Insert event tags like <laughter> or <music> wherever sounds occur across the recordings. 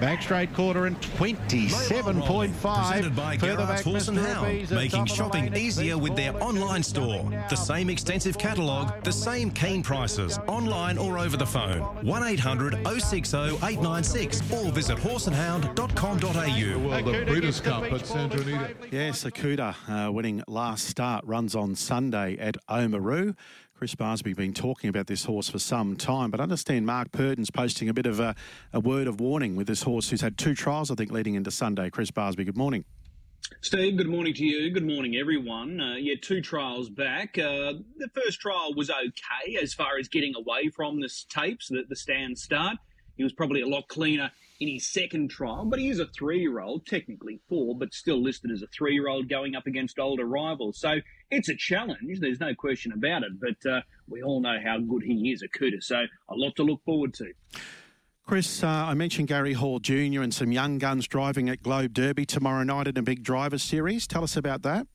Back straight quarter and 27.5. Presented by Garrard's Horse and Hound, making shopping easier with their online store. The same extensive catalogue, the same keen prices, online or over the phone. 1800 060 896 or visit horseandhound.com.au. Well, the Breeders' Cup at Santa Anita. Yes, Akuta uh, winning last start runs on Sunday at Oamaru. Chris Barsby been talking about this horse for some time, but I understand Mark Purdon's posting a bit of a, a word of warning with this horse who's had two trials, I think, leading into Sunday. Chris Barsby, good morning. Steve, good morning to you. Good morning, everyone. Uh, yeah, two trials back. Uh, the first trial was okay as far as getting away from the tapes, the, the stand start. He was probably a lot cleaner in his second trial, but he is a three year old, technically four, but still listed as a three year old going up against older rivals. So it's a challenge, there's no question about it, but uh, we all know how good he is, Akuta. So a lot to look forward to. Chris, uh, I mentioned Gary Hall Jr. and some young guns driving at Globe Derby tomorrow night in a big drivers series. Tell us about that.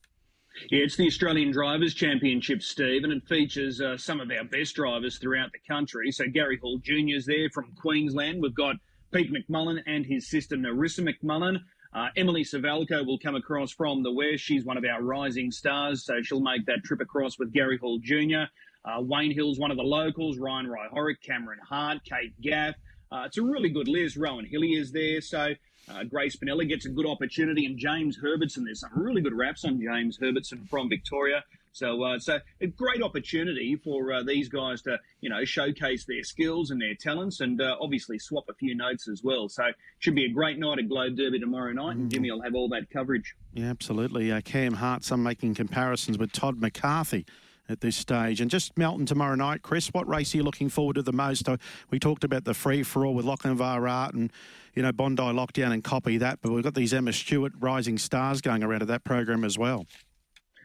Yeah, it's the Australian Drivers Championship, Steve, and it features uh, some of our best drivers throughout the country. So Gary Hall Jr. is there from Queensland. We've got Pete McMullen and his sister Narissa McMullen. Uh, Emily Suvaljko will come across from the West. She's one of our rising stars, so she'll make that trip across with Gary Hall Jr. Uh, Wayne Hill's one of the locals. Ryan Hryhorek, Cameron Hart, Kate Gath. Uh, it's a really good list. Rowan Hilly is there, so uh, Grace Panella gets a good opportunity, and James Herbertson. There's some really good raps on James Herbertson from Victoria. So, uh, so a great opportunity for uh, these guys to, you know, showcase their skills and their talents, and uh, obviously swap a few notes as well. So, should be a great night at Globe Derby tomorrow night, and Jimmy will have all that coverage. Yeah, absolutely. Uh, Cam Hart, some making comparisons with Todd McCarthy at this stage. And just Melton tomorrow night, Chris, what race are you looking forward to the most? Uh, we talked about the free for all with Lochinvar Art and, you know, Bondi Lockdown and copy that, but we've got these Emma Stewart rising stars going around at that program as well.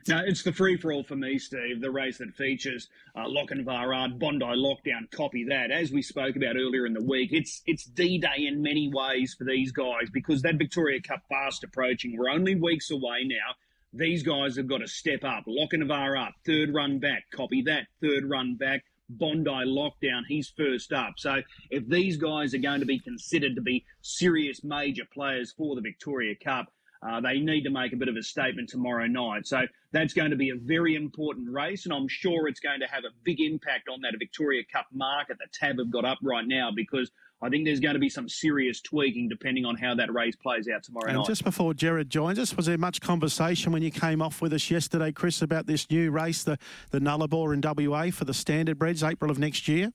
No, it's the free for all for me, Steve. The race that features uh, Lochinvar Bondi Lockdown. Copy that. As we spoke about earlier in the week, it's it's D Day in many ways for these guys because that Victoria Cup fast approaching. We're only weeks away now. These guys have got to step up. Lochinvar up, third run back. Copy that, third run back. Bondi lockdown, he's first up. So if these guys are going to be considered to be serious major players for the Victoria Cup, uh, they need to make a bit of a statement tomorrow night. So that's going to be a very important race, and I'm sure it's going to have a big impact on that Victoria Cup market that Tab have got up right now because I think there's going to be some serious tweaking depending on how that race plays out tomorrow and night. just before Jared joins us, was there much conversation when you came off with us yesterday, Chris, about this new race, the, the Nullarbor in WA for the standard breds, April of next year?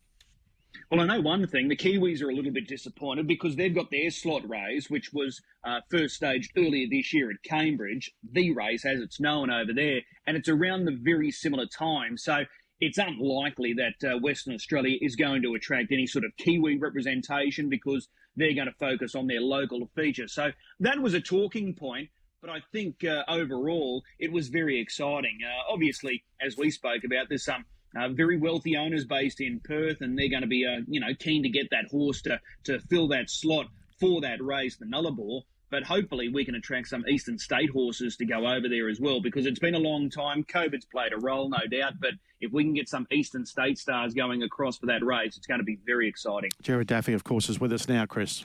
Well, I know one thing. The Kiwis are a little bit disappointed because they've got their slot race, which was uh, first staged earlier this year at Cambridge, the race as it's known over there, and it's around the very similar time. So it's unlikely that uh, Western Australia is going to attract any sort of Kiwi representation because they're going to focus on their local feature. So that was a talking point. But I think uh, overall it was very exciting. Uh, obviously, as we spoke about, there's some uh, very wealthy owners based in Perth, and they're going to be, uh, you know, keen to get that horse to, to fill that slot for that race, the Nullarbor. But hopefully, we can attract some Eastern State horses to go over there as well, because it's been a long time. COVID's played a role, no doubt. But if we can get some Eastern State stars going across for that race, it's going to be very exciting. Jared Daffy, of course, is with us now, Chris.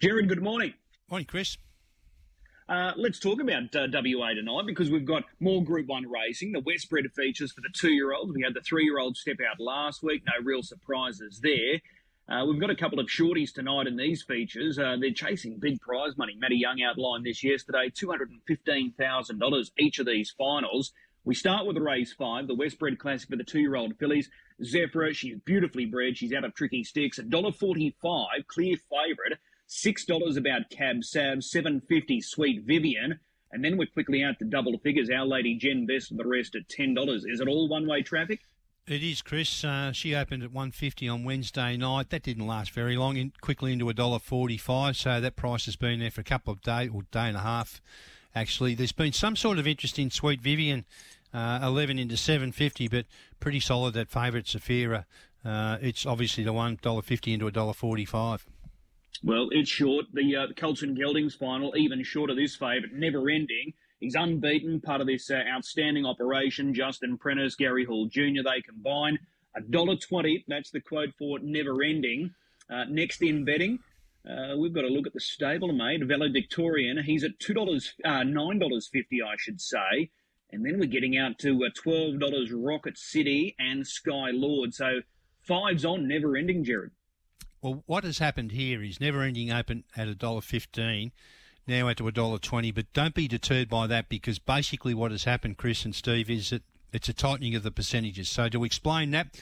Jared, good morning. Morning, Chris. Uh, let's talk about uh, WA tonight because we've got more Group 1 racing. The West Westbred features for the two year olds. We had the three year olds step out last week. No real surprises there. Uh, we've got a couple of shorties tonight in these features. Uh, they're chasing big prize money. Matty Young outlined this yesterday $215,000 each of these finals. We start with the race five, the Westbred Classic for the two year old fillies. Zafira, she's beautifully bred. She's out of tricky sticks. $1.45, clear favourite. $6 about Cab Sav, 750 Sweet Vivian. And then we're quickly out to double figures. Our Lady Jen Best and the rest at $10. Is it all one way traffic? It is, Chris. Uh, she opened at 150 on Wednesday night. That didn't last very long. In, quickly into $1.45. So that price has been there for a couple of days, or day and a half, actually. There's been some sort of interest in Sweet Vivian, uh, 11 into 750, but pretty solid that favourite Zafira. Uh, it's obviously the $1.50 into $1.45. Well, it's short. The uh, Geldings final, even shorter this favourite, never ending. He's unbeaten, part of this uh, outstanding operation. Justin Prentice, Gary Hall Jr., they combine. $1.20, that's the quote for never ending. Uh, next in betting, Uh, we've got to look at the stablemate, Valedictorian. He's at two dollars, uh, nine dollars fifty, I should say. And then we're getting out to uh, twelve dollars Rocket City and Sky Lord. So fives on, never ending, Jared. Well, what has happened here is never ending open at a dollar fifteen, now at to a dollar twenty. But don't be deterred by that because basically what has happened, Chris and Steve, is that it's a tightening of the percentages. So to explain that,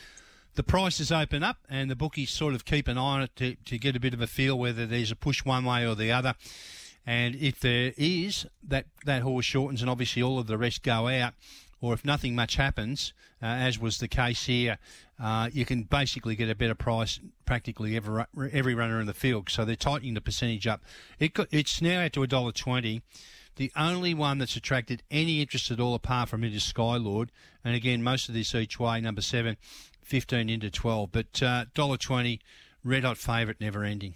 the prices open up and the bookies sort of keep an eye on it to, to get a bit of a feel whether there's a push one way or the other. And if there is, that, that horse shortens and obviously all of the rest go out. Or if nothing much happens, uh, as was the case here, uh, you can basically get a better price practically every every runner in the field. So they're tightening the percentage up. It, it's now out to a dollar twenty. The only one that's attracted any interest at all apart from it is Skylord. And again, most of this each way, number seven, 15 into 12. But uh, $1.20, red hot favourite, never ending.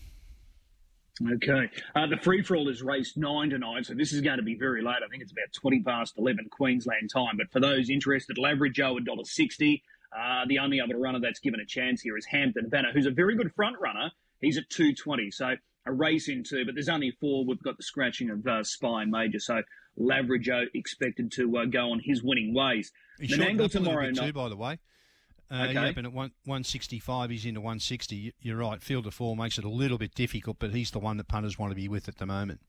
Okay. Uh, the free for all is race nine tonight, so this is going to be very late. I think it's about 20 past 11 Queensland time. But for those interested, Lavra Joe at $1.60. Uh, the only other runner that's given a chance here is Hampton Banner, who's a very good front runner. He's at 220. So a race in two, but there's only four. We've got the scratching of uh, Spy Major. So Lavra Joe expected to uh, go on his winning ways. He's Menangle tomorrow night. Too, by the way. Uh, okay. He at one, 165. He's into 160. You're right. Field of four makes it a little bit difficult, but he's the one that punters want to be with at the moment.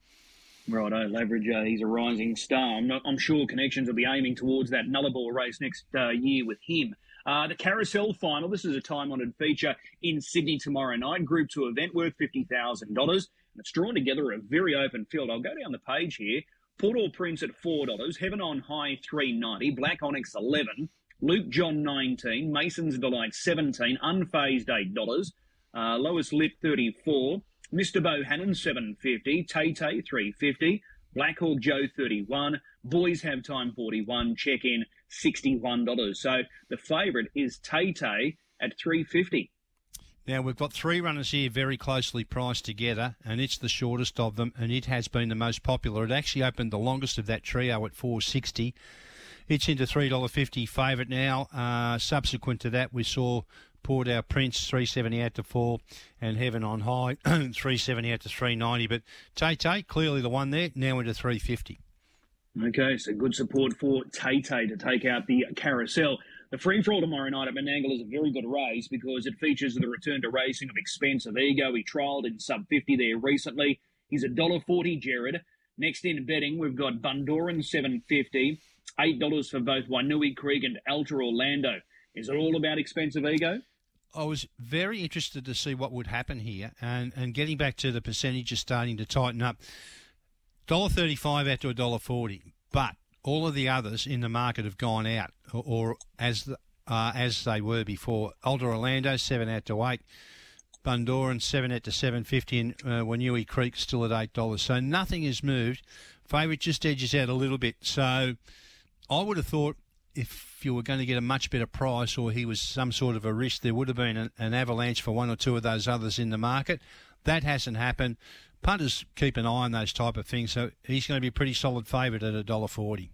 Right, Righto, Lavra Joe. He's a rising star. I'm, not, I'm sure connections will be aiming towards that Nullarbor race next uh, year with him. Uh, the Carousel Final. This is a time-honoured feature in Sydney tomorrow night. Group two event worth fifty thousand dollars. And It's drawn together a very open field. I'll go down the page here. Port Au Prince at four dollars. Heaven on High three ninety. Black Onyx eleven. Luke John 19, Mason's Delight 17, Unfazed $8, uh, Lowest Lit 34, Mr. Bohannon 750, Tay Tay 350, Black Hawk Joe 31, Boys Have Time 41, check in $61. So the favourite is Tay Tay at 350. Now we've got three runners here very closely priced together, and it's the shortest of them, and it has been the most popular. It actually opened the longest of that trio at 460. It's into $3.50 favourite now. Uh, subsequent to that, we saw Port Au Prince 370 out to four and Heaven on High <clears throat> 370 out to 390. But Tay Tay, clearly the one there, now into 350. Okay, so good support for Tay Tay to take out the carousel. The free for all tomorrow night at Menangle is a very good race because it features the return to racing of Expensive Ego. He trialled in sub 50 there recently. He's a $1.40, Jared. Next in betting, we've got Bundoran 750. $8 for both Wanui Creek and Alta Orlando. Is it all about expensive ego? I was very interested to see what would happen here, and, and getting back to the percentages starting to tighten up. dollar thirty five out to $1.40, but all of the others in the market have gone out, or, or as the, uh, as they were before. Alta Orlando seven out to eight, Bundoran seven out to seven fifty, and uh, Wanui Creek still at eight dollars. So nothing has moved. Favourite just edges out a little bit. So I would have thought if you were going to get a much better price or he was some sort of a risk, there would have been an, an avalanche for one or two of those others in the market. That hasn't happened. Punters keep an eye on those type of things, so he's going to be a pretty solid favourite at a dollar forty.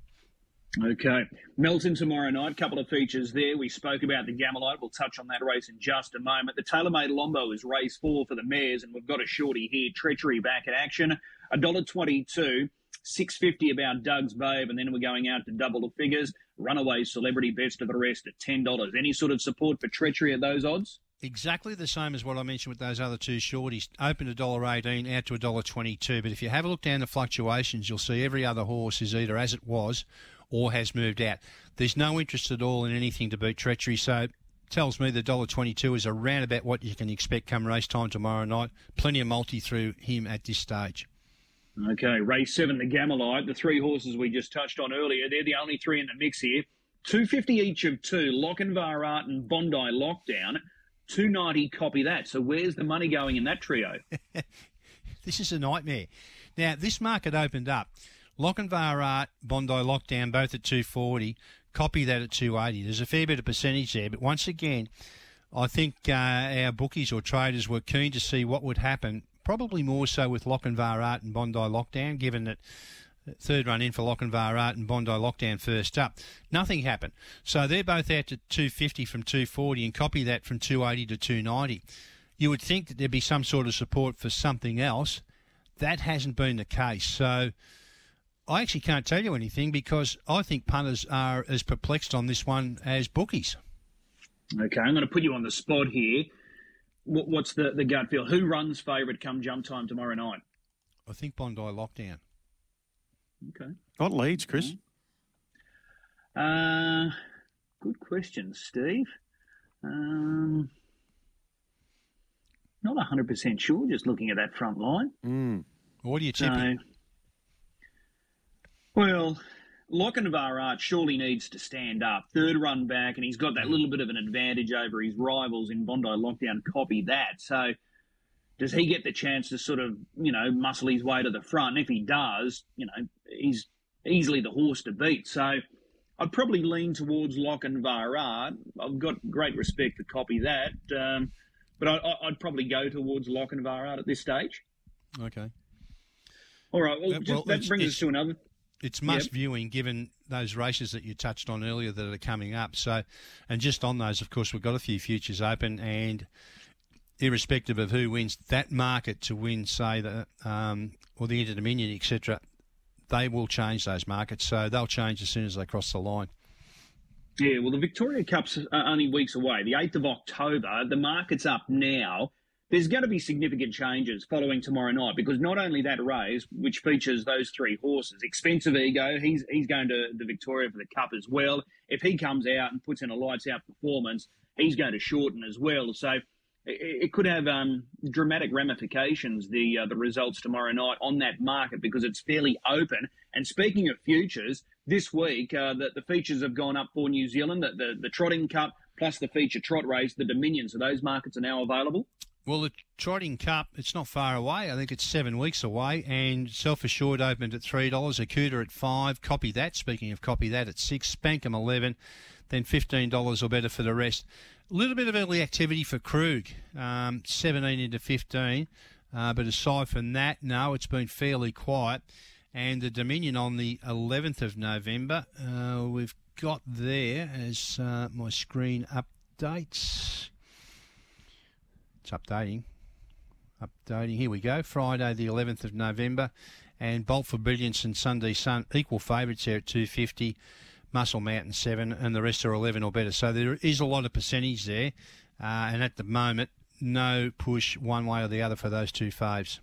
Okay. Melton tomorrow night, couple of features there. We spoke about the Gammalite. We'll touch on that race in just a moment. The TaylorMade Lombo is race four for the mares, and we've got a shorty here, Treachery back in action. A dollar twenty-two. 650 about Doug's Babe, and then we're going out to double the figures. Runaway Celebrity Best of the Rest at $10. Any sort of support for treachery at those odds? Exactly the same as what I mentioned with those other two shorties. Open to $1.18, out to $1.22. But if you have a look down the fluctuations, you'll see every other horse is either as it was or has moved out. There's no interest at all in anything to beat treachery, so tells me the $1.22 is around about what you can expect come race time tomorrow night. Plenty of multi through him at this stage. Okay, race seven, the Gammalite, the three horses we just touched on earlier. They're the only three in the mix here. 250 each of two, Lochinvar Art and Bondi Lockdown. 290, copy that. So where's the money going in that trio? <laughs> this is a nightmare. Now, this market opened up. Lochinvar Art, Bondi Lockdown, both at 240. Copy that at 280. There's a fair bit of percentage there, but once again, I think uh, our bookies or traders were keen to see what would happen probably more so with Lochinvar Art and Bondi Lockdown, given that uh, third run in for Lochinvar Art and Bondi Lockdown first up. Nothing happened. So they're both out to 250 from 240 and copy that from 280 to 290. you would think that there'd be some sort of support for something else. That hasn't been the case. So I actually can't tell you anything because I think punters are as perplexed on this one as bookies. Okay, I'm going to put you on the spot here. What's the, the gut feel? Who runs favourite come jump time tomorrow night? I think Bondi lockdown. Okay. What leads, Chris? Uh, good question, Steve. Um, not 100% sure, just looking at that front line. Mm. What are you tipping? So, well, Lochinvar surely needs to stand up. Third run back, and he's got that little bit of an advantage over his rivals in Bondi Lockdown. Copy that. So, does he get the chance to sort of, you know, muscle his way to the front? And if he does, you know, he's easily the horse to beat. So, I'd probably lean towards Lochinvar. I've got great respect for Copy that. Um, but I, would probably go towards Lochinvar at this stage. Okay. All right. Well, well that brings us to another. It's must yep. viewing given those races that you touched on earlier that are coming up. So, and just on those, of course, we've got a few futures open, and irrespective of who wins that market to win, say the um, or the Inter Dominion, etc., they will change those markets. So they'll change as soon as they cross the line. Yeah, well, the Victoria Cup's are only weeks away. The 8th of October, the market's up now. There's going to be significant changes following tomorrow night because not only that race, which features those three horses, Expensive Ego, he's he's going to the Victoria for the Cup as well. If he comes out and puts in a lights out performance, he's going to shorten as well. So it, it could have um, dramatic ramifications. The uh, the results tomorrow night on that market because it's fairly open. And speaking of futures, this week, uh, the, the features have gone up for New Zealand, the, the, the Trotting Cup, plus the feature trot race, the Dominion. So those markets are now available. Well, the Trotting Cup, it's not far away. I think it's seven weeks away. And Self Assured opened at $3, Akuta at 5 Copy That, speaking of Copy That, at 6 Spankem 11 then $15 or better for the rest. A little bit of early activity for Krug, um, 17 into 15. Uh, but aside from that, no, it's been fairly quiet and the Dominion on the 11th of November. Uh, we've got there as uh, my screen updates. It's updating. Updating. Here we go. Friday, the 11th of November. And Bolt for Brilliance and Sunday Sun equal favourites here at 250. Muscle Mountain 7, and the rest are 11 or better. So there is a lot of percentage there. Uh, and at the moment, no push one way or the other for those two faves.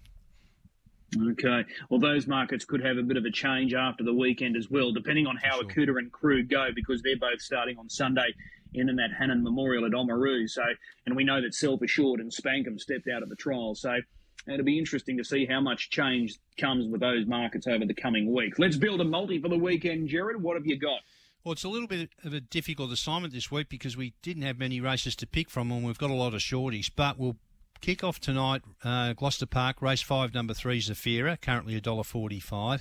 Okay. Well, those markets could have a bit of a change after the weekend as well, depending on how sure. Akuta and crew go, because they're both starting on Sunday in that Hannon Memorial at Oamaru. So, and we know that Self Assured and Spankem stepped out of the trial. So, it'll be interesting to see how much change comes with those markets over the coming weeks. Let's build a multi for the weekend, Jared. What have you got? Well, it's a little bit of a difficult assignment this week because we didn't have many races to pick from, and we've got a lot of shorties. But we'll kick off tonight, uh, Gloucester Park, race five, number three, Zafira, currently $1.45.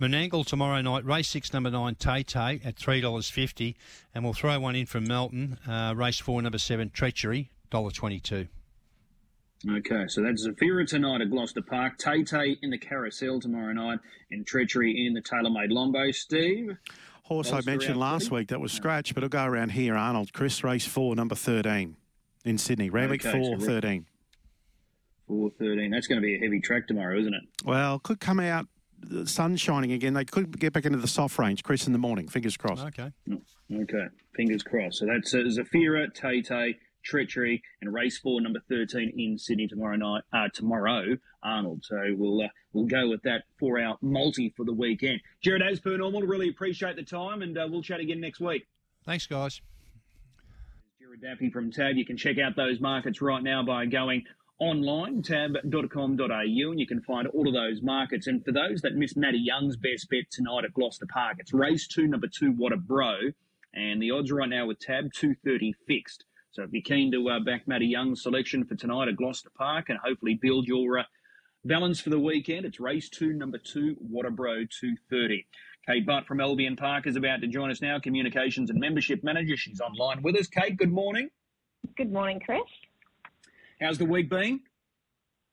Menangle tomorrow night, race six, number nine, Tay Tay at $3.50. And we'll throw one in from Melton, uh, race four, number seven, Treachery, $1.22. Okay, so that's Zafira tonight at Gloucester Park, Tay Tay in the Carousel tomorrow night, and Treachery in the TaylorMade Lombo. Steve? Horse I mentioned last week that was scratch, but it'll go around here, Arnold. Chris, race four, number 13 in Sydney. Randwick okay, 4, so 13. 413. That's going to be a heavy track tomorrow, isn't it? Well, could come out, the sun shining again. They could get back into the soft range, Chris, in the morning. Fingers crossed. Okay. Okay. Fingers crossed. So that's uh, Zafira, Tay Tay, Treachery, and race four, number 13 in Sydney tomorrow night, uh, tomorrow, Arnold. So we'll uh, we'll go with that for our multi for the weekend. Jared, as per normal, really appreciate the time, and uh, we'll chat again next week. Thanks, guys. Jared Daffy from Tab. You can check out those markets right now by going online, tab.com.au, and you can find all of those markets. And for those that missed Matty Young's best bet tonight at Gloucester Park, it's race two, number two, What a Bro. And the odds right now with Tab, 230 fixed. So if you're keen to uh, back Matty Young's selection for tonight at Gloucester Park and hopefully build your uh, balance for the weekend, it's race two, number two, What a Bro, 230. Kate Butt from Albion Park is about to join us now, Communications and Membership Manager. She's online with us. Kate, good morning. Good morning, Chris. How's the week been?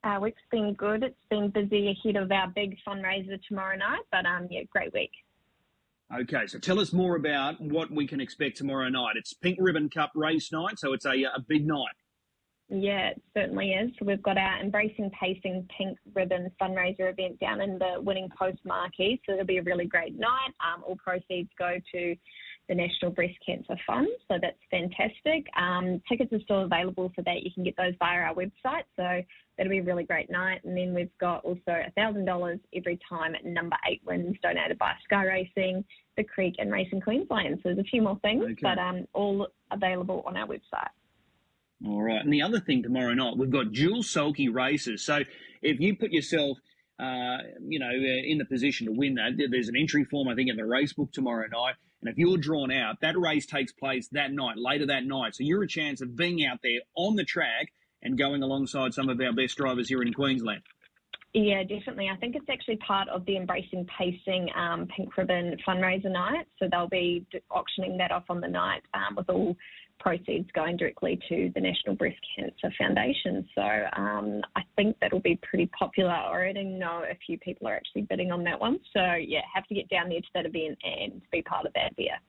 Uh, week's been good. It's been busy ahead of our big fundraiser tomorrow night, but um, yeah, great week. Okay, so tell us more about what we can expect tomorrow night. It's Pink Ribbon Cup race night, so it's a, a big night. Yeah, it certainly is. So we've got our Embracing Pacing Pink Ribbon fundraiser event down in the Winning Post Marquee. So it'll be a really great night. Um, all proceeds go to the National Breast Cancer Fund, so that's fantastic. Um, tickets are still available for that. You can get those via our website, so that'll be a really great night. And then we've got also $1,000 every time at number eight wins donated by Sky Racing, The Creek, and Racing Queensland. So there's a few more things, okay. but um, all available on our website. All right. And the other thing tomorrow night, we've got dual sulky races. So if you put yourself, uh, you know, uh, in the position to win that, there's an entry form, I think, in the race book tomorrow night. And if you're drawn out, that race takes place that night, later that night. So you're a chance of being out there on the track and going alongside some of our best drivers here in Queensland. Yeah, definitely. I think it's actually part of the Embracing Pacing um, Pink Ribbon fundraiser night. So they'll be auctioning that off on the night um, with all proceeds going directly to the National Breast Cancer Foundation. So um, I think that'll be pretty popular. I already know a few people are actually bidding on that one. So yeah, have to get down there to that event and be part of that there.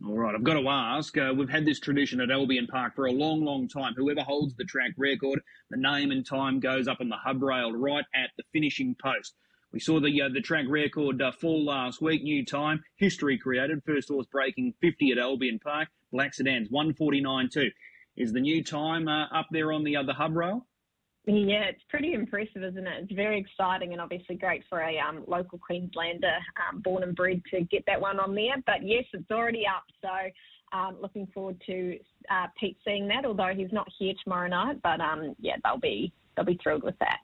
All right, I've got to ask. Uh, we've had this tradition at Albion Park for a long, long time. Whoever holds the track record, the name and time goes up on the hub rail right at the finishing post. We saw the uh, the track record uh, fall last week. New time, history created. First horse breaking 50 at Albion Park. Black Sedans 149.2. Is the new time uh, up there on the other hub rail? Yeah, it's pretty impressive, isn't it? It's very exciting and obviously great for a um, local Queenslander um, born and bred to get that one on there. But yes, it's already up. So um, looking forward to uh, Pete seeing that, although he's not here tomorrow night. But um, yeah, they'll be they'll be thrilled with that.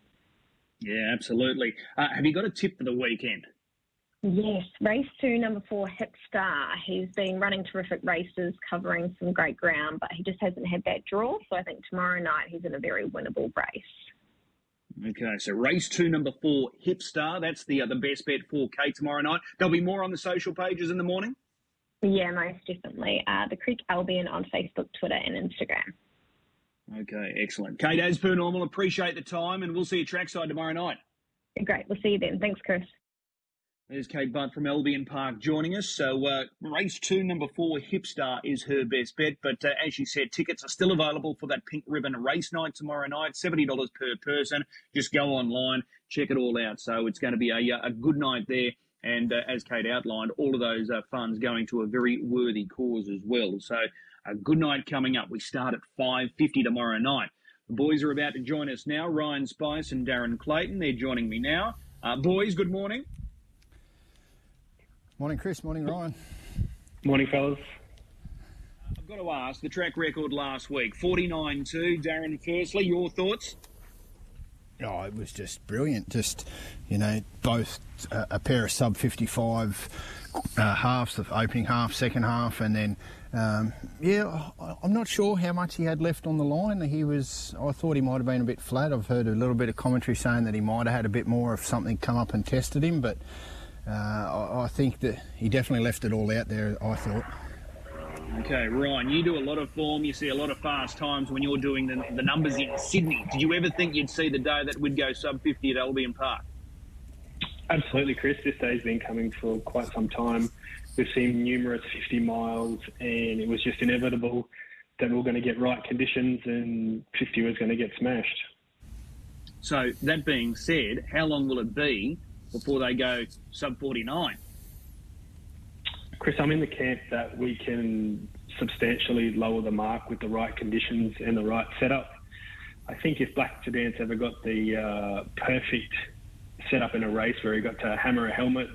Yeah, absolutely. Uh, have you got a tip for the weekend? Yes, race two, number four, Hip Star. He's been running terrific races, covering some great ground, but he just hasn't had that draw. So I think tomorrow night he's in a very winnable race. Okay, so race two, number four, Hip Star. That's the uh, the best bet for Kate tomorrow night. There'll be more on the social pages in the morning. Yeah, most definitely. Uh, the Creek Albion on Facebook, Twitter, and Instagram. Okay, excellent. Kate, as per normal, appreciate the time, and we'll see you trackside tomorrow night. Great. We'll see you then. Thanks, Chris. There's Kate Butt from Albion Park joining us. So, uh, race two, number four, Hipstar is her best bet. But uh, as she said, tickets are still available for that pink ribbon race night tomorrow night, $70 per person. Just go online, check it all out. So, it's going to be a, uh, a good night there. And uh, as Kate outlined, all of those uh, funds going to a very worthy cause as well. So, a good night coming up. We start at 5.50 tomorrow night. The boys are about to join us now. Ryan Spice and Darren Clayton, they're joining me now. Uh, boys, good morning. Morning, Chris. Morning, Ryan. Morning, fellas. I've got to ask the track record last week 49 2. Darren, firstly, your thoughts? Oh, it was just brilliant. Just, you know, both uh, a pair of sub 55 uh, halves, the opening half, second half, and then, um, yeah, I'm not sure how much he had left on the line. He was, I thought he might have been a bit flat. I've heard a little bit of commentary saying that he might have had a bit more if something come up and tested him, but uh, I, I think that he definitely left it all out there, I thought. Okay, Ryan, you do a lot of form. You see a lot of fast times when you're doing the, the numbers in Sydney. Did you ever think you'd see the day that we'd go sub 50 at Albion Park? Absolutely, Chris. This day's been coming for quite some time. We've seen numerous 50 miles, and it was just inevitable that we are going to get right conditions and 50 was going to get smashed. So, that being said, how long will it be before they go sub 49? Chris, I'm in the camp that we can substantially lower the mark with the right conditions and the right setup. I think if Black Sedan's ever got the uh, perfect setup in a race where he got to hammer a helmet,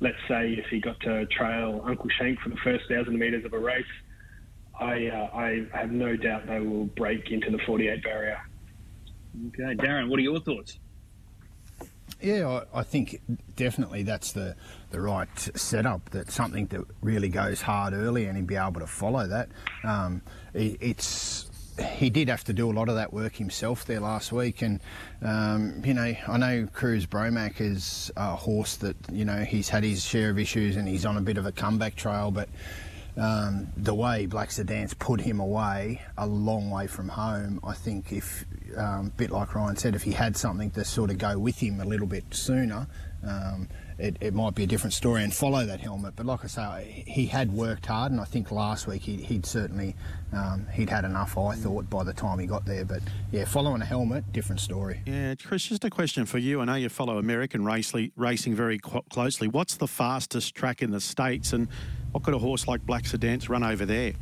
let's say if he got to trail Uncle Shank for the first thousand metres of a race, I, uh, I have no doubt they will break into the 48 barrier. Okay, Darren, what are your thoughts? Yeah, I, think definitely that's the, the right setup. That something that really goes hard early and he'd be able to follow that. Um, it, it's he did have to do a lot of that work himself there last week, and um, you know I know Cruz Bromac is a horse that you know he's had his share of issues and he's on a bit of a comeback trail, but um, the way Black Sedan's put him away a long way from home, I think if um, bit like Ryan said, if he had something to sort of go with him a little bit sooner, um, it, it, might be a different story and follow that helmet. But like I say, he had worked hard, and I think last week he, would certainly um, he'd had enough. I thought by the time he got there, but yeah, following a helmet, different story. Yeah, Chris, just a question for you. I know you follow American race, racing very closely. What's the fastest track in the states, and what could a horse like Black Sedance run over there?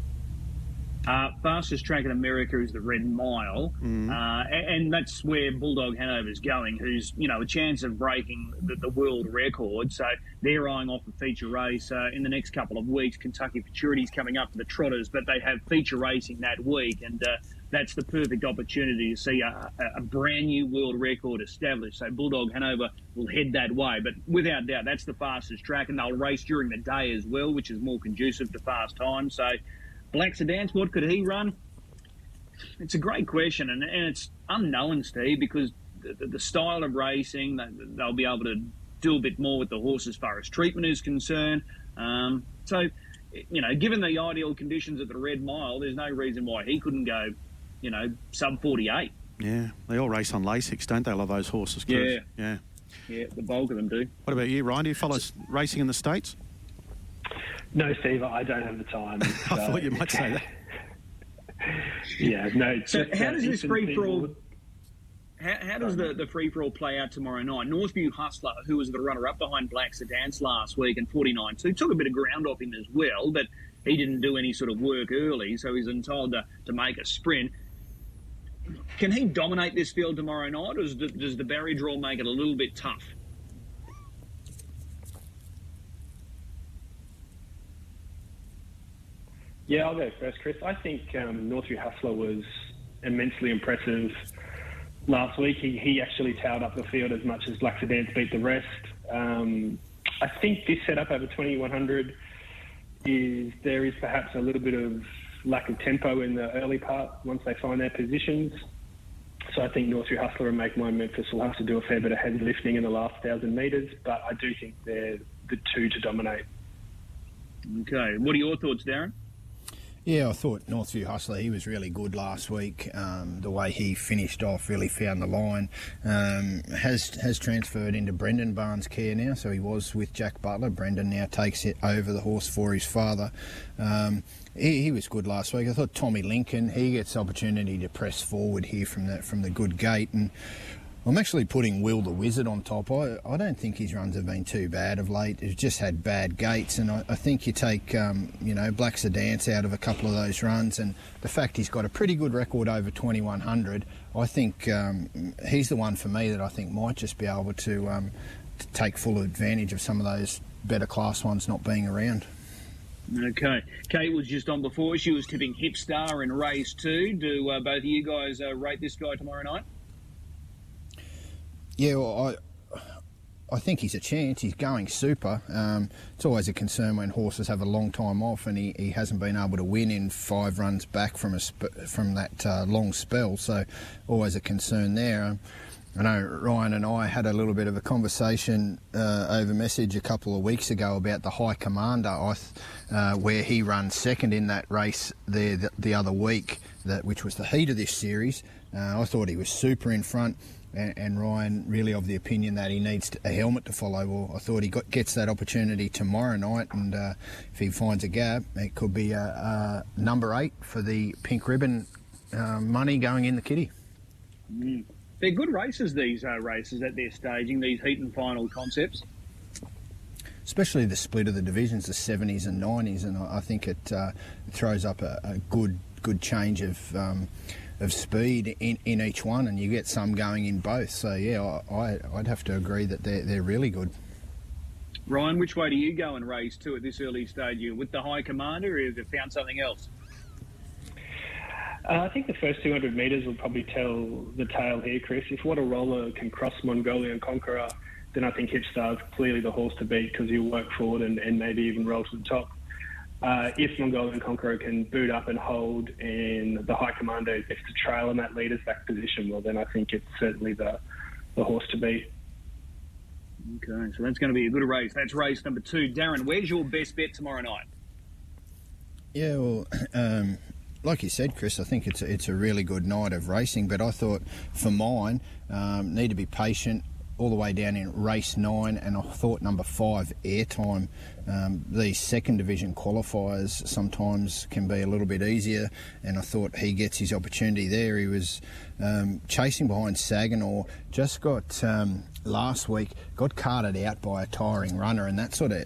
Uh, fastest track in America is the Red Mile, mm. uh, and that's where Bulldog Hanover is going. Who's you know a chance of breaking the, the world record. So they're eyeing off a feature race uh, in the next couple of weeks. Kentucky Futurity's coming up for the Trotters, but they have feature racing that week, and uh, that's the perfect opportunity to see a, a, brand new world record established. So Bulldog Hanover will head that way, but without doubt, that's the fastest track, and they'll race during the day as well, which is more conducive to fast time. So Black Sedans, what could he run? It's a great question, and, and it's unknown, Steve, because the, the style of racing, they'll be able to do a bit more with the horse as far as treatment is concerned. Um, so, you know, given the ideal conditions at the Red Mile, there's no reason why he couldn't go, you know, sub 48. Yeah, they all race on Lasix, don't they? Love those horses, Chris? Yeah. Yeah. Yeah, the bulk of them do. What about you, Ryan? Do you follow racing in the States? No, Steve, I don't have the time. <laughs> I thought you might say that. <laughs> yeah, no. So, how does uh, this free for all? How, how, does the, the free for all play out tomorrow night? Northview Hustler, who was the runner up behind Black Sedans last week and 49 2, took a bit of ground off him as well, but he didn't do any sort of work early, so he's entitled to, to make a sprint. Can he dominate this field tomorrow night, or does the, does the barrier draw make it a little bit tough? Yeah, I'll go first, Chris. I think um, Northview Hustler was immensely impressive last week. He, he actually towed up the field as much as Black Sedans beat the rest. Um, I think this setup over 2100 is there is perhaps a little bit of lack of tempo in the early part once they find their positions. So I think Northview Hustler and Make Mine Memphis will have to do a fair bit of heavy lifting in the last thousand metres, but I do think they're the two to dominate. Okay, what are your thoughts, Darren? Yeah, I thought Northview Hustler, he was really good last week. Um, the way he finished off really found the line. Um, has has transferred into Brendan Barnes' care now, so he was with Jack Butler. Brendan now takes it over the horse for his father. Um, he, he, was good last week. I thought Tommy Lincoln, he gets opportunity to press forward here from the, from the good gate. And I'm actually putting Will the Wizard on top. I, I don't think his runs have been too bad of late. He's just had bad gates, and I, I think you take, um, you know, Black Sedance out of a couple of those runs, and the fact he's got a pretty good record over 2100, I think um, he's the one for me that I think might just be able to, um, to take full advantage of some of those better class ones not being around. Okay. Kate was just on before. She was tipping Hipstar in race two. Do uh, both of you guys uh, rate this guy tomorrow night? Yeah, well, I I think he's a chance. He's going super. Um, it's always a concern when horses have a long time off, and he, he hasn't been able to win in five runs back from a sp- from that uh, long spell. So always a concern there. Um, I know Ryan and I had a little bit of a conversation uh, over message a couple of weeks ago about the High Commander, uh, where he ran second in that race there the, the other week, that which was the heat of this series. Uh, I thought he was super in front and, and, Ryan really of the opinion that he needs a helmet to follow. Well, I thought he got, gets that opportunity tomorrow night, and uh, if he finds a gap, it could be a, a number eight for the pink ribbon uh, money going in the kitty. Mm. They're good races, these uh, races that they're staging, these heat and final concepts. Especially the split of the divisions, the 70s and 90s, and I, I think it uh, throws up a, a, good good change of um, of speed in, in each one, and you get some going in both. So yeah, I, I'd have to agree that they're they're really good. Ryan, which way do you go and race to at this early stage? You with the high commander, or have you found something else? Uh, I think the first 200 metres will probably tell the tale here, Chris. If What a Roller can cross Mongolian Conqueror, then I think Hipstar's clearly the horse to beat because he'll work forward and, and maybe even roll to the top. Uh, if Mongolian Conqueror can boot up and hold, and the High Commander is to trail in that leader's back position, well, then I think it's certainly the, the horse to beat. Okay, so that's going to be a good race. That's race number two. Darren, where's your best bet tomorrow night? Yeah, well, <clears throat> um, like you said, Chris, I think it's a, it's a really good night of racing. But I thought for mine, um, need to be patient all the way down in race nine, and I thought number five, airtime. Um, these second division qualifiers sometimes can be a little bit easier, and I thought he gets his opportunity there. He was um, chasing behind Saginaw, just got um, last week got carted out by a tiring runner, and that sort of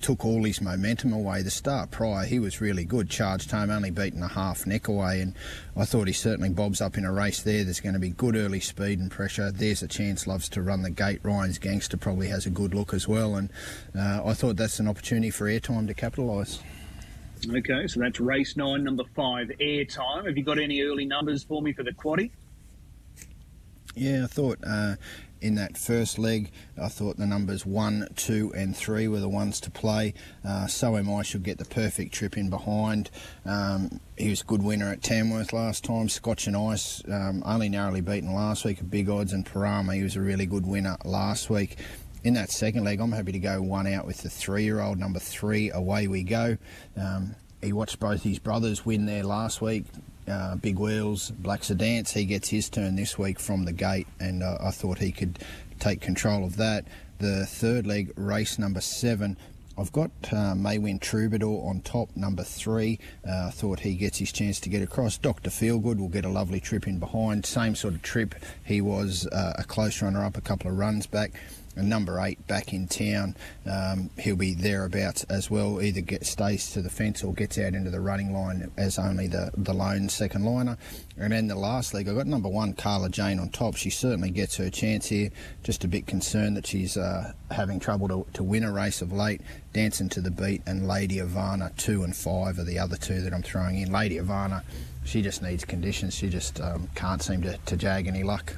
took all his momentum away. The start prior, he was really good, charged home, only beaten a half neck away, and I thought he certainly bobs up in a race there. There's going to be good early speed and pressure. There's a chance, loves to run the gate. Ryan's Gangster probably has a good look as well, and uh, I thought that's an opportunity for airtime to capitalise. Okay, so that's race nine, number five, airtime. Have you got any early numbers for me for the quaddy? Yeah, I thought uh, in that first leg. I thought the numbers one, two, and three were the ones to play. Uh, so am I should get the perfect trip in behind. Um, he was a good winner at Tamworth last time. Scotch and Ice um, only narrowly beaten last week at Big Odds, and Parama he was a really good winner last week. In that second leg, I'm happy to go one out with the three-year-old number three. Away we go. Um, he watched both his brothers win there last week uh, Big Wheels, Black Sedance, he gets his turn this week from the gate, and uh, I thought he could take control of that. The third leg, race number seven, I've got uh, Maywin Troubadour on top, number three. Uh, I thought he gets his chance to get across. Dr. Feelgood will get a lovely trip in behind. Same sort of trip. He was uh, a close runner up a couple of runs back number eight back in town. Um, he'll be thereabouts as well. Either get stays to the fence or gets out into the running line as only the the lone second liner. And then the last leg, I've got number one Carla Jane on top. She certainly gets her chance here. Just a bit concerned that she's uh, having trouble to, to win a race of late. Dancing to the beat and Lady Ivana two and five are the other two that I'm throwing in. Lady Ivana, she just needs conditions. She just um, can't seem to, to jag any luck.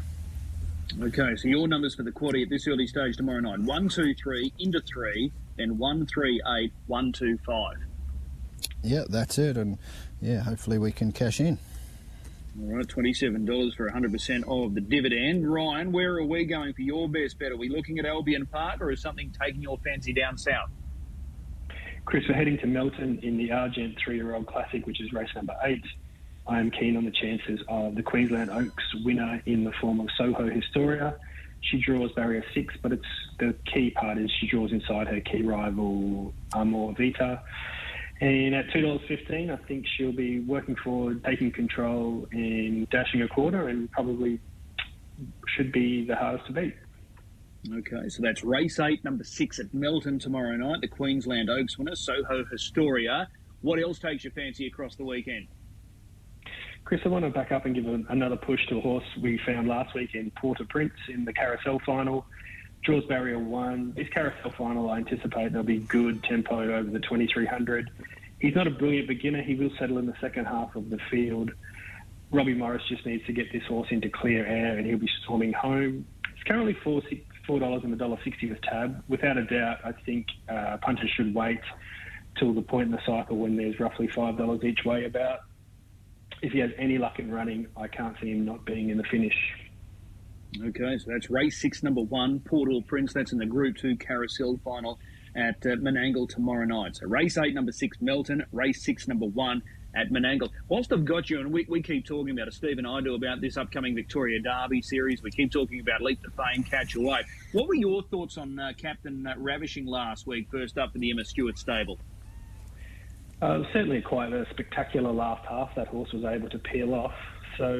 Okay, so your numbers for the quaddy at this early stage tomorrow night: one, two, three, into three, then one, three, eight, one, two, five. Yeah, that's it, and yeah, hopefully we can cash in. All right, twenty-seven dollars for hundred percent of the dividend. Ryan, where are we going for your best bet? Are we looking at Albion Park, or is something taking your fancy down south? Chris, we're heading to Melton in the Argent three-year-old classic, which is race number eight. I am keen on the chances of the Queensland Oaks winner in the form of Soho Historia. She draws barrier six, but it's the key part is she draws inside her key rival Amor Vita. And at two dollars fifteen, I think she'll be working forward, taking control, and dashing a quarter, and probably should be the hardest to beat. Okay, so that's race eight, number six at Melton tomorrow night. The Queensland Oaks winner, Soho Historia. What else takes your fancy across the weekend? Chris, I want to back up and give another push to a horse we found last week in Port Au Prince in the Carousel final. Draws barrier one. This Carousel final, I anticipate there'll be good tempo over the 2300. He's not a brilliant beginner. He will settle in the second half of the field. Robbie Morris just needs to get this horse into clear air and he'll be storming home. It's currently four four dollars and a dollar sixty with tab. Without a doubt, I think uh, punters should wait till the point in the cycle when there's roughly five dollars each way about if he has any luck in running, I can't see him not being in the finish. Okay, so that's race six, number one, Port Au Prince. That's in the Group Two Carousel final at uh, Menangle tomorrow night. So race eight, number six, Melton. Race six, number one at Menangle. Whilst I've got you, and we, we keep talking about it, Steve and I do about this upcoming Victoria Derby series. We keep talking about Leap to Fame, Catch Away. What were your thoughts on uh, Captain uh, Ravishing last week, first up for the Emma Stewart stable? Uh, certainly quite a spectacular last half that horse was able to peel off. So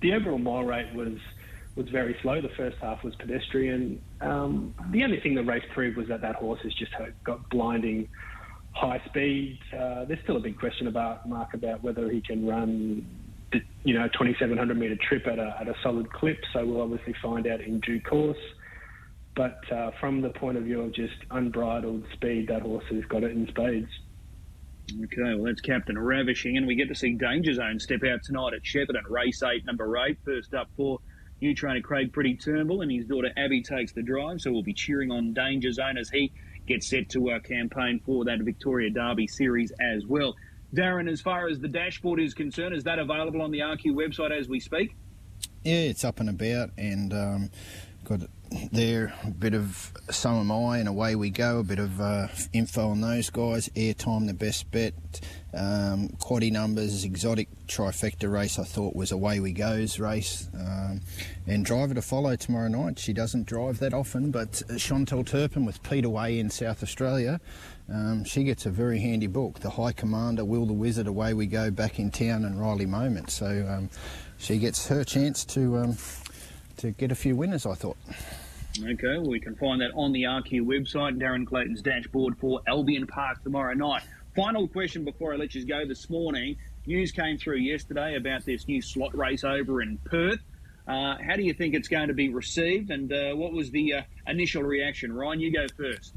the overall mile rate was was very slow. The first half was pedestrian. Um, the only thing the race proved was that that horse has just got blinding high speed. Uh, there's still a big question about Mark about whether he can run, the, you know, 2,700 metre trip at a, at a solid clip. So we'll obviously find out in due course. But uh, from the point of view of just unbridled speed, that horse has got it in spades. Okay, well, that's Captain Ravishing, and we get to see Danger Zone step out tonight at Shepparton, race eight, number eight. First up for new trainer Craig Pretty Turnbull, and his daughter Abby takes the drive, so we'll be cheering on Danger Zone as he gets set to uh, campaign for that Victoria Derby series as well. Darren, as far as the dashboard is concerned, is that available on the RQ website as we speak? Yeah, it's up and about, and um, got there, a bit of so am I, and away we go. A bit of uh, info on those guys. Airtime, the best bet. Um, quaddy numbers, exotic trifecta race. I thought was away we goes race, um, and driver to follow tomorrow night. She doesn't drive that often, but Chantel Turpin with Peter Way in South Australia. Um, she gets a very handy book. The High Commander, Will the Wizard, Away We Go, Back in Town, and Riley Moment. So um, she gets her chance to um, to get a few winners. I thought. Okay, well, we can find that on the RQ website, Darren Clayton's dashboard for Albion Park tomorrow night. Final question before I let you go this morning. News came through yesterday about this new slot race over in Perth. Uh, how do you think it's going to be received, and uh, what was the uh, initial reaction? Ryan, you go first.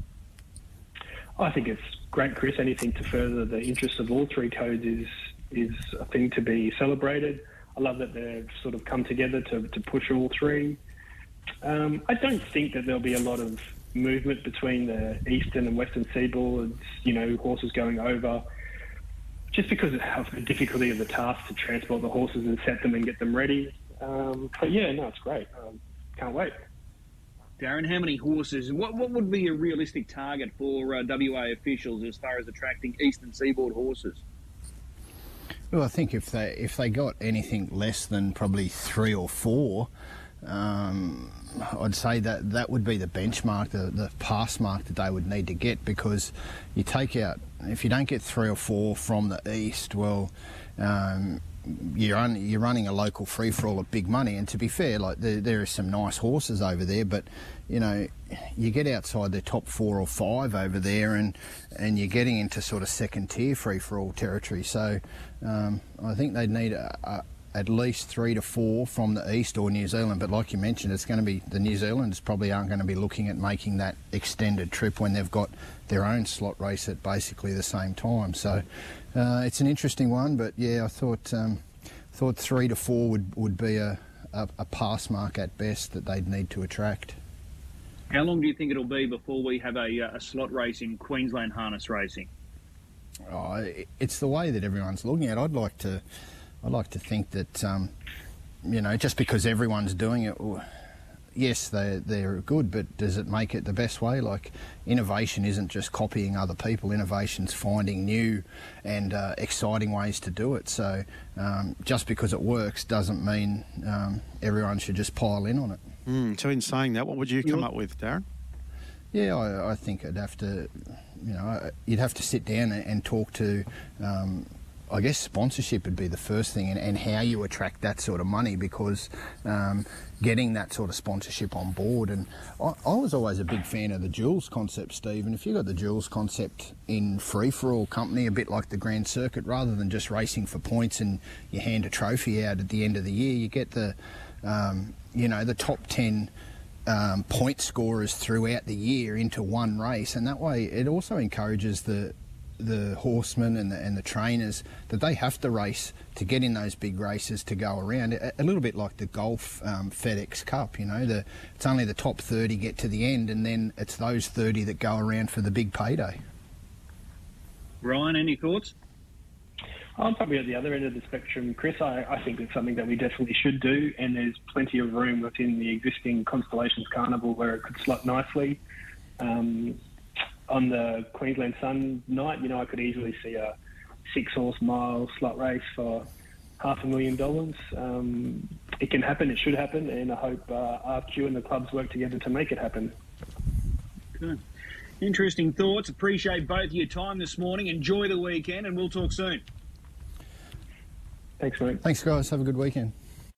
I think it's great, Chris. Anything to further the interests of all three codes is is a thing to be celebrated. I love that they've sort of come together to, to push all three. Um, I don't think that there'll be a lot of movement between the eastern and western seaboards, you know, horses going over, just because of the difficulty of the task to transport the horses and set them and get them ready. Um, but yeah, no, it's great. Um, can't wait. Darren, how many horses? What what would be a realistic target for uh, WA officials as far as attracting eastern seaboard horses? Well, I think if they if they got anything less than probably three or four, um, I'd say that that would be the benchmark, the, the pass mark that they would need to get because you take out, if you don't get three or four from the east, well, um, you're, un, you're running a local free for all of big money. And to be fair, like there, there are some nice horses over there, but you know, you get outside the top four or five over there, and and you're getting into sort of second tier free for all territory. So um, I think they'd need a, a at least three to four from the east or New Zealand. But like you mentioned, it's going to be the New Zealanders probably aren't going to be looking at making that extended trip when they've got their own slot race at basically the same time. So uh, it's an interesting one. But yeah, I thought um, thought three to four would would be a, a, a pass mark at best that they'd need to attract. How long do you think it'll be before we have a, a slot race in Queensland harness racing? Oh, it's the way that everyone's looking at. it. I'd like to I'd like to think that, um, you know, just because everyone's doing it, yes, they they're good, but does it make it the best way? Like innovation isn't just copying other people. Innovation's finding new and uh, exciting ways to do it. So um, just because it works doesn't mean um, everyone should just pile in on it. Mm, so in saying that, what would you come up with, Darren? Yeah, I, I, think I'd have to, you know, you'd have to sit down and, talk to um, I guess sponsorship would be the first thing, and, and how you attract that sort of money because um, getting that sort of sponsorship on board. And I, I, was always a big fan of the Jewels concept, Steve. And if you got the Jewels concept in free for all company, a bit like the Grand Circuit, rather than just racing for points and you hand a trophy out at the end of the year, you get the um, you know the top ten. Um, point scorers throughout the year into one race, and that way it also encourages the the horsemen and the, and the trainers that they have to race to get in those big races to go around. A, a little bit like the golf um, FedEx Cup, you know, the, it's only the top 30 get to the end, and then it's those 30 that go around for the big payday. Ryan, any thoughts? I'm probably at the other end of the spectrum, Chris. I, I think it's something that we definitely should do, and there's plenty of room within the existing Constellations Carnival where it could slot nicely. Um, on the Queensland Sun night, you know, I could easily see a six horse mile slot race for half a million dollars. Um, it can happen, it should happen, and I hope uh, RQ and the clubs work together to make it happen. Good. Interesting thoughts. Appreciate both your time this morning. Enjoy the weekend, and we'll talk soon. Thanks, mate. Thanks, guys. Have a good weekend.